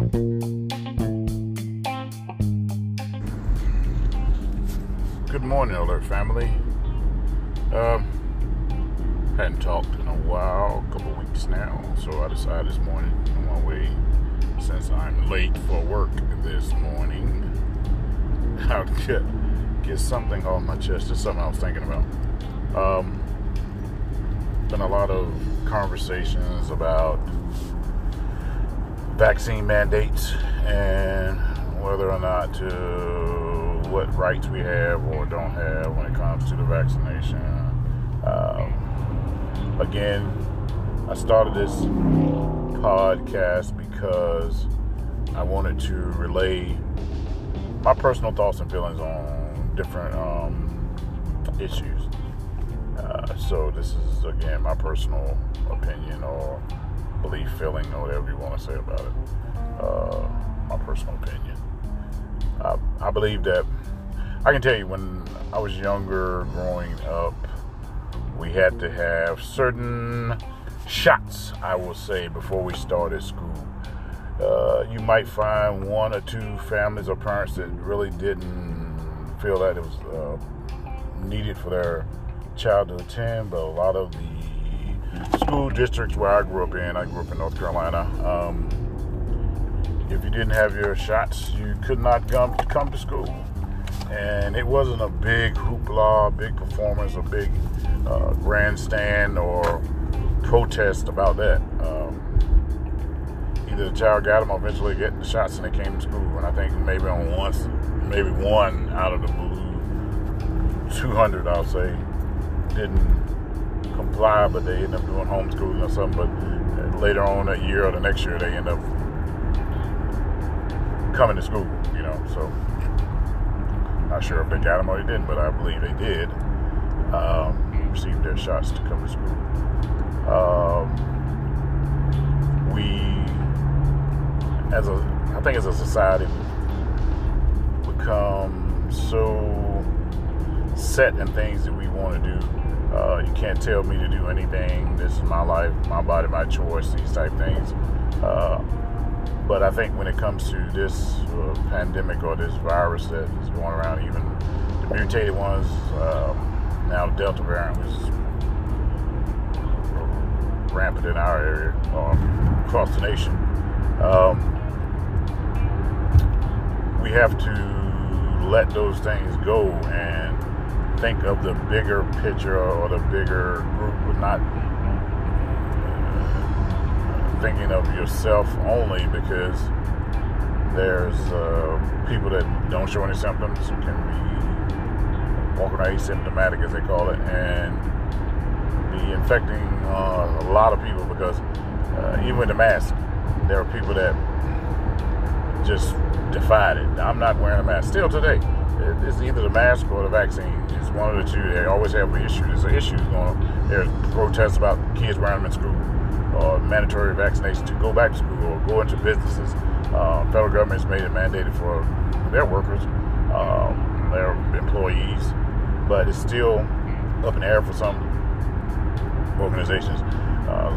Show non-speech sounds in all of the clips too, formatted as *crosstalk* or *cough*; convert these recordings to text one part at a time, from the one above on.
Good morning, Alert family. Um, hadn't talked in a while, a couple weeks now, so I decided this morning on my way, since I'm late for work this morning, *laughs* I'll get get something off my chest. Just something I was thinking about. Um, been a lot of conversations about vaccine mandates and whether or not to what rights we have or don't have when it comes to the vaccination. Um, again, I started this podcast because I wanted to relay my personal thoughts and feelings on different um, issues. Uh, so this is again my personal opinion or feeling, or whatever you want to say about it. Uh, my personal opinion. I, I believe that I can tell you when I was younger, growing up, we had to have certain shots, I will say, before we started school. Uh, you might find one or two families or parents that really didn't feel that it was uh, needed for their child to attend, but a lot of the school districts where I grew up in, I grew up in North Carolina, um, if you didn't have your shots, you could not come, come to school and it wasn't a big hoopla, big performance, a big uh, grandstand or protest about that. Um, either the child got them or eventually get the shots and they came to school. And I think maybe on once, maybe one out of the blue 200, I'll say, didn't comply, but they end up doing homeschooling or something. But later on that year or the next year, they end up coming to school, you know. So not sure if they got them or they didn't, but I believe they did. Um, received their shots to come to school. Um, we, as a, I think as a society, we've become so set in things that we want to do. Uh, you can't tell me to do anything. This is my life, my body, my choice. These type things. Uh, but I think when it comes to this uh, pandemic or this virus that is going around, even the mutated ones, um, now Delta variant was rampant in our area or um, across the nation. Um, we have to let those things go and think of the bigger picture or the bigger group, not thinking of yourself only because there's uh, people that don't show any symptoms can be walking around asymptomatic as they call it and be infecting uh, a lot of people because uh, even with the mask there are people that just defied it. I'm not wearing a mask. Still today it's either the mask or the vaccine it's one of the two they always have an issue there's an issue going on there's protests about kids wearing them in school or mandatory vaccination to go back to school or go into businesses. Uh, federal government has made it mandated for their workers, um, their employees, but it's still up in the air for some organizations. Uh,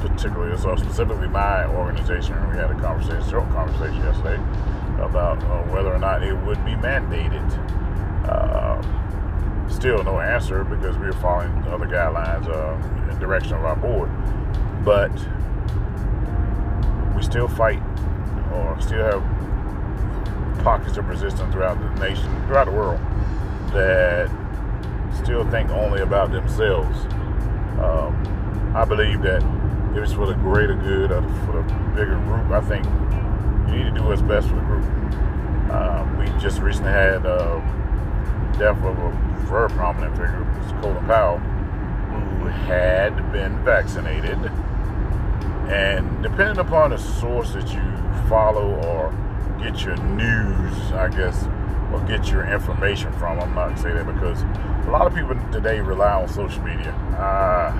particularly, so specifically my organization, we had a conversation, short conversation yesterday about uh, whether or not it would be mandated. Uh, still no answer because we are following other guidelines uh, in direction of our board but we still fight or still have pockets of resistance throughout the nation, throughout the world, that still think only about themselves. Um, I believe that if it's for the greater good or for the bigger group, I think you need to do what's best for the group. Um, we just recently had uh, death of a very prominent figure, Colin Powell, who had been vaccinated and depending upon the source that you follow or get your news, I guess, or get your information from, I'm not saying that because a lot of people today rely on social media. Uh,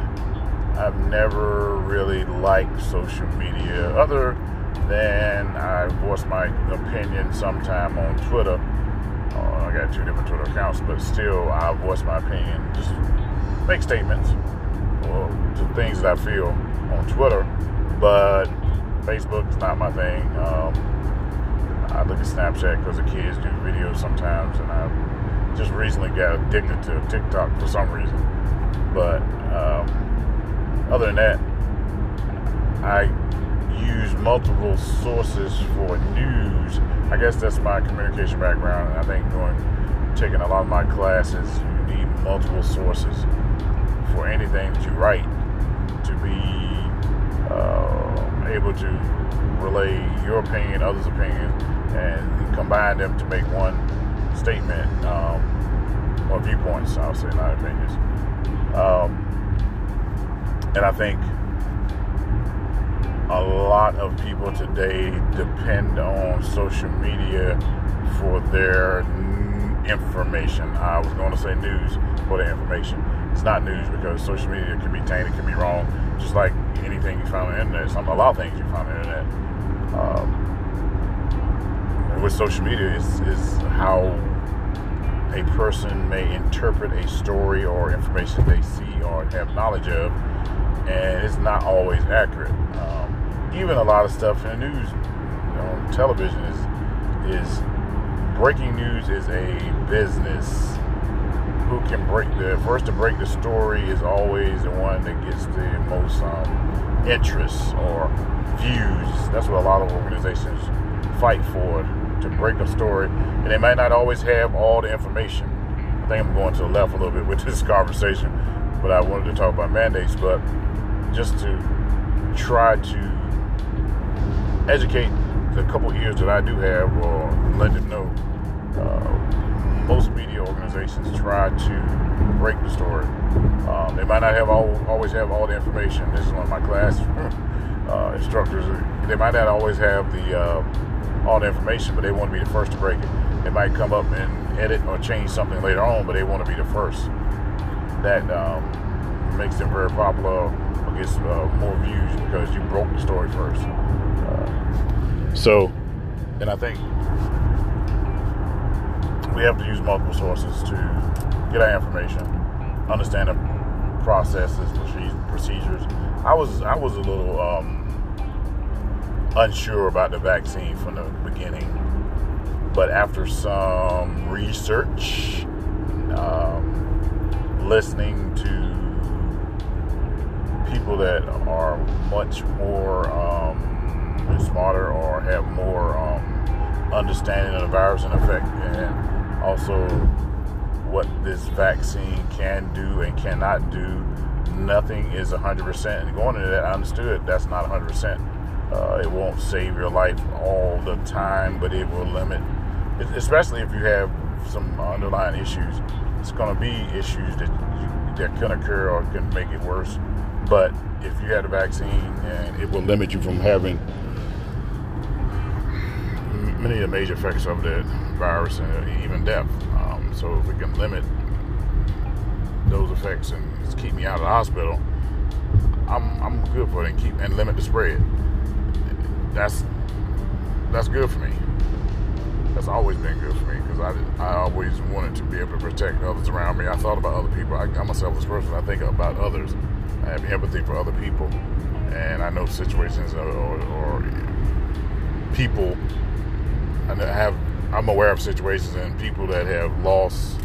I've never really liked social media other than I voice my opinion sometime on Twitter. Uh, I got two different Twitter accounts, but still, I voice my opinion. Just make statements or to things that I feel on Twitter but Facebook is not my thing. Um, I look at Snapchat because the kids do videos sometimes, and I just recently got addicted to TikTok for some reason. But um, other than that, I use multiple sources for news. I guess that's my communication background. I think going taking a lot of my classes, you need multiple sources for anything that you write to be uh, able to relay your opinion, others' opinion, and combine them to make one statement um, or viewpoints. I'll say not opinions. Um, and I think a lot of people today depend on social media for their information. I was going to say news for their information. It's not news because social media can be tainted, can be wrong, just like anything you find on the internet. Some a lot of things you find on the internet. Um, with social media is is how a person may interpret a story or information they see or have knowledge of, and it's not always accurate. Um, even a lot of stuff in the news on television is is breaking news is a business. Who can break the first to break the story is always the one that gets the most um, interest or views. That's what a lot of organizations fight for to break a story, and they might not always have all the information. I think I'm going to the left a little bit with this *laughs* conversation, but I wanted to talk about mandates, but just to try to educate the couple ears that I do have, or let them know. Uh, most media organizations try to break the story. Um, they might not have all, always have all the information. This is one of my class *laughs* uh, instructors. They might not always have the uh, all the information, but they want to be the first to break it. They might come up and edit or change something later on, but they want to be the first. That um, makes them very popular or gets uh, more views because you broke the story first. So, and I think we have to use multiple sources to get our information, understand the processes, procedures. I was I was a little um, unsure about the vaccine from the beginning, but after some research, um, listening to people that are much more um, smarter or have more um, understanding of the virus and effect, and also what this vaccine can do and cannot do. Nothing is 100%. And going into that, I understood that's not 100%. Uh, it won't save your life all the time, but it will limit, especially if you have some underlying issues. It's going to be issues that you, that can occur or can make it worse. But if you had a vaccine, and it will limit you from having many of the major effects of the virus and even death. Um, so if we can limit those effects and just keep me out of the hospital, I'm I'm good for it and keep and limit the spread. That's that's good for me. That's always been good for me because I I always wanted to be able to protect others around me. I thought about other people. I, I'm a selfless person. I think about others. I have empathy for other people, and I know situations or, or, or people I have I'm aware of situations and people that have lost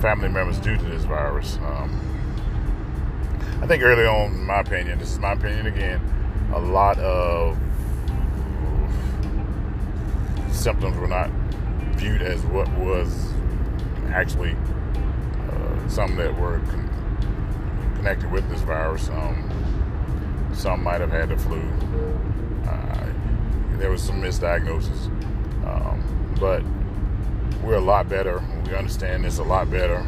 family members due to this virus. Um, I think early on, in my opinion, this is my opinion again, a lot of symptoms were not viewed as what was actually uh, some that were con- connected with this virus. Um, some might have had the flu. Uh, there was some misdiagnosis. But we're a lot better. We understand this a lot better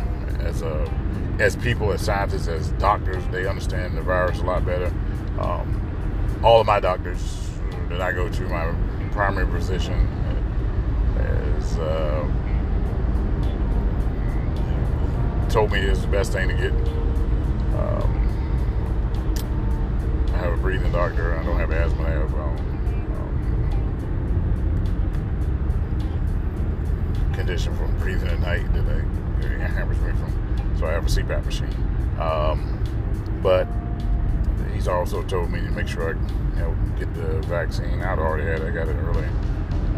as a as people, as scientists, as doctors. They understand the virus a lot better. Um, all of my doctors that I go to, my primary physician is uh, told me it's the best thing to get. Um, I have a breathing doctor. I don't have asthma. I have um, condition from breathing at night that they, hammers me from. So I have a CPAP machine. Um, but he's also told me to make sure I, you know, get the vaccine. I'd already had. It. I got it early,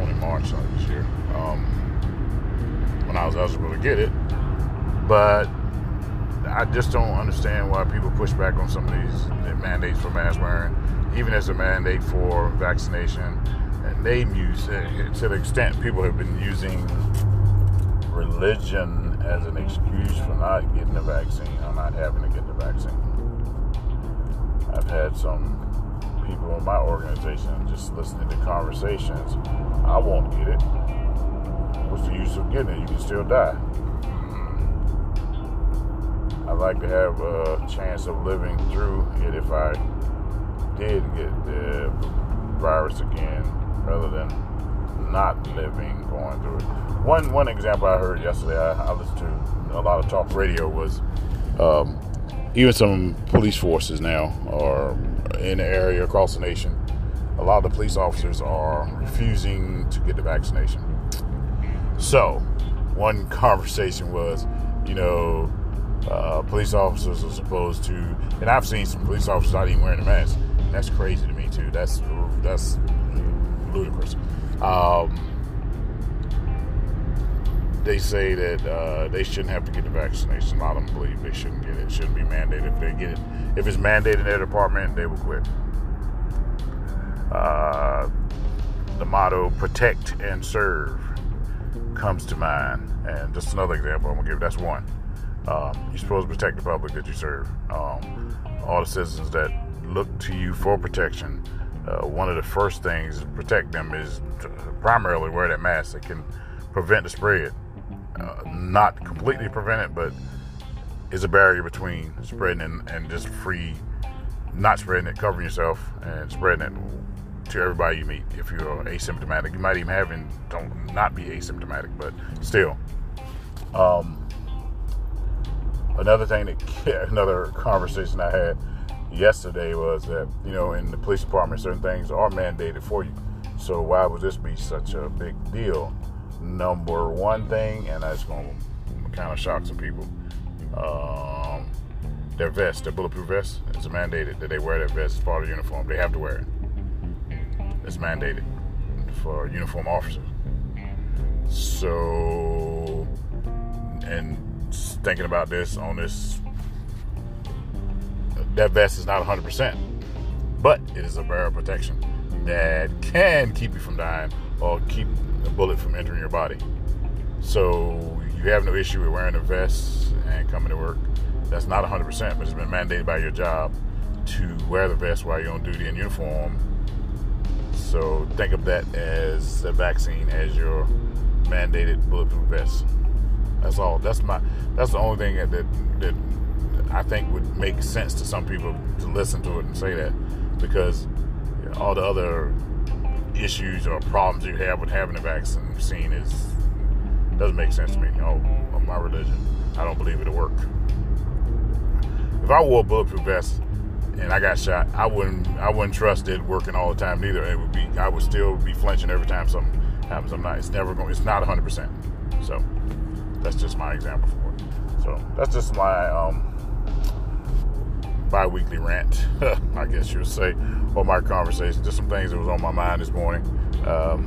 only March like this year, um, when I was eligible to get it. But I just don't understand why people push back on some of these mandates for mask wearing, even as a mandate for vaccination. And they use to the extent people have been using religion as an excuse for not getting the vaccine or not having to get the vaccine. I've had some people in my organization just listening to conversations. I won't get it. What's the use of getting it? You can still die. Hmm. I'd like to have a chance of living through it if I did get the virus again rather than not living going through it. One one example I heard yesterday, I, I listened to a lot of talk radio was um, even some police forces now are in the area across the nation. A lot of the police officers are refusing to get the vaccination. So, one conversation was, you know, uh, police officers are supposed to, and I've seen some police officers not even wearing a mask. That's crazy to me too. That's that's ludicrous. Um, they say that uh, they shouldn't have to get the vaccination. A lot of them believe they shouldn't get it. It shouldn't be mandated. If they get it, if it's mandated in their department, they will quit. Uh, the motto "Protect and Serve" comes to mind, and just another example I'm gonna give. That's one. Um, you're supposed to protect the public that you serve. Um, all the citizens that look to you for protection. Uh, one of the first things to protect them is primarily wear that mask that can prevent the spread. Uh, not completely prevent it, but is a barrier between spreading and, and just free, not spreading it, covering yourself and spreading it to everybody you meet. If you're asymptomatic, you might even have and don't not be asymptomatic, but still. Um, another thing that *laughs* another conversation I had yesterday was that you know in the police department certain things are mandated for you. So why would this be such a big deal? Number one thing, and that's going to kind of shock some people. Um, their vest, their bulletproof vest, it's mandated that they wear their vest as part of the uniform. They have to wear it. It's mandated for uniform officers. So, and thinking about this on this. That vest is not 100%, but it is a barrier protection that can keep you from dying or keep a bullet from entering your body. So you have no issue with wearing a vest and coming to work. That's not 100%, but it's been mandated by your job to wear the vest while you're on duty in uniform. So think of that as a vaccine as your mandated bulletproof vest. That's all. That's my. That's the only thing that that I think would make sense to some people to listen to it and say that, because all the other issues or problems you have with having a vaccine is doesn't make sense to me. Oh, my religion, I don't believe it'll work. If I wore a bulletproof vest and I got shot, I wouldn't I wouldn't trust it working all the time neither. It would be I would still be flinching every time something happens. I'm not. It's never going. It's not 100. percent So that's just my example for it. So that's just my um, bi-weekly rant, *laughs* I guess you would say, or my conversation. Just some things that was on my mind this morning, um,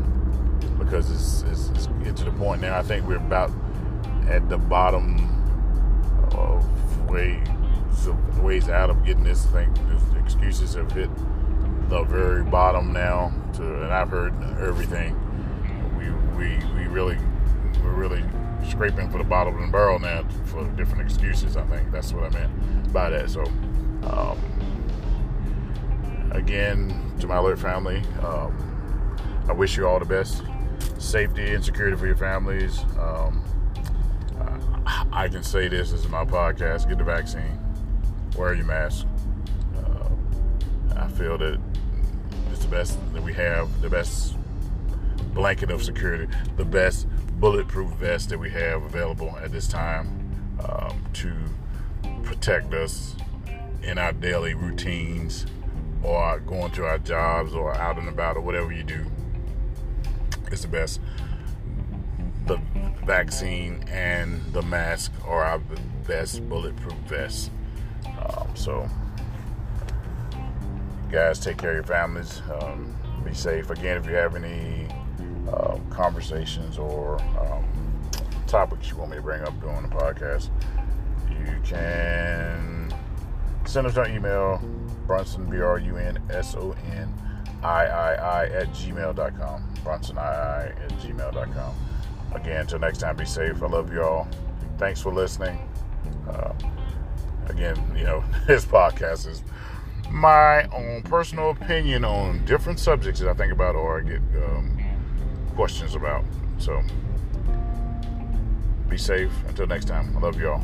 because it's, it's, it's getting to the point now. I think we're about at the bottom of ways of ways out of getting this thing. The excuses have hit the very bottom now. To and I've heard everything. We we we really we're really scraping for the bottom of the barrel now for different excuses. I think that's what I meant by that. So, um, again, to my alert family, um, I wish you all the best safety and security for your families. Um, I can say this, this is my podcast get the vaccine, wear your mask. Uh, I feel that it's the best that we have, the best blanket of security, the best bulletproof vest that we have available at this time um, to protect us in our daily routines or going to our jobs or out and about or whatever you do. It's the best. The vaccine and the mask are our best bulletproof vests. Um, so guys, take care of your families. Um, be safe. Again, if you have any uh, conversations or um, topics you want me to bring up during the podcast, you can send us an email, Brunson, B R U N S O N I I I at gmail.com. Brunson I I at gmail.com. Again, until next time, be safe. I love you all. Thanks for listening. Uh, again, you know, *laughs* this podcast is my own personal opinion on different subjects that I think about or I get um, questions about. So be safe. Until next time, I love you all.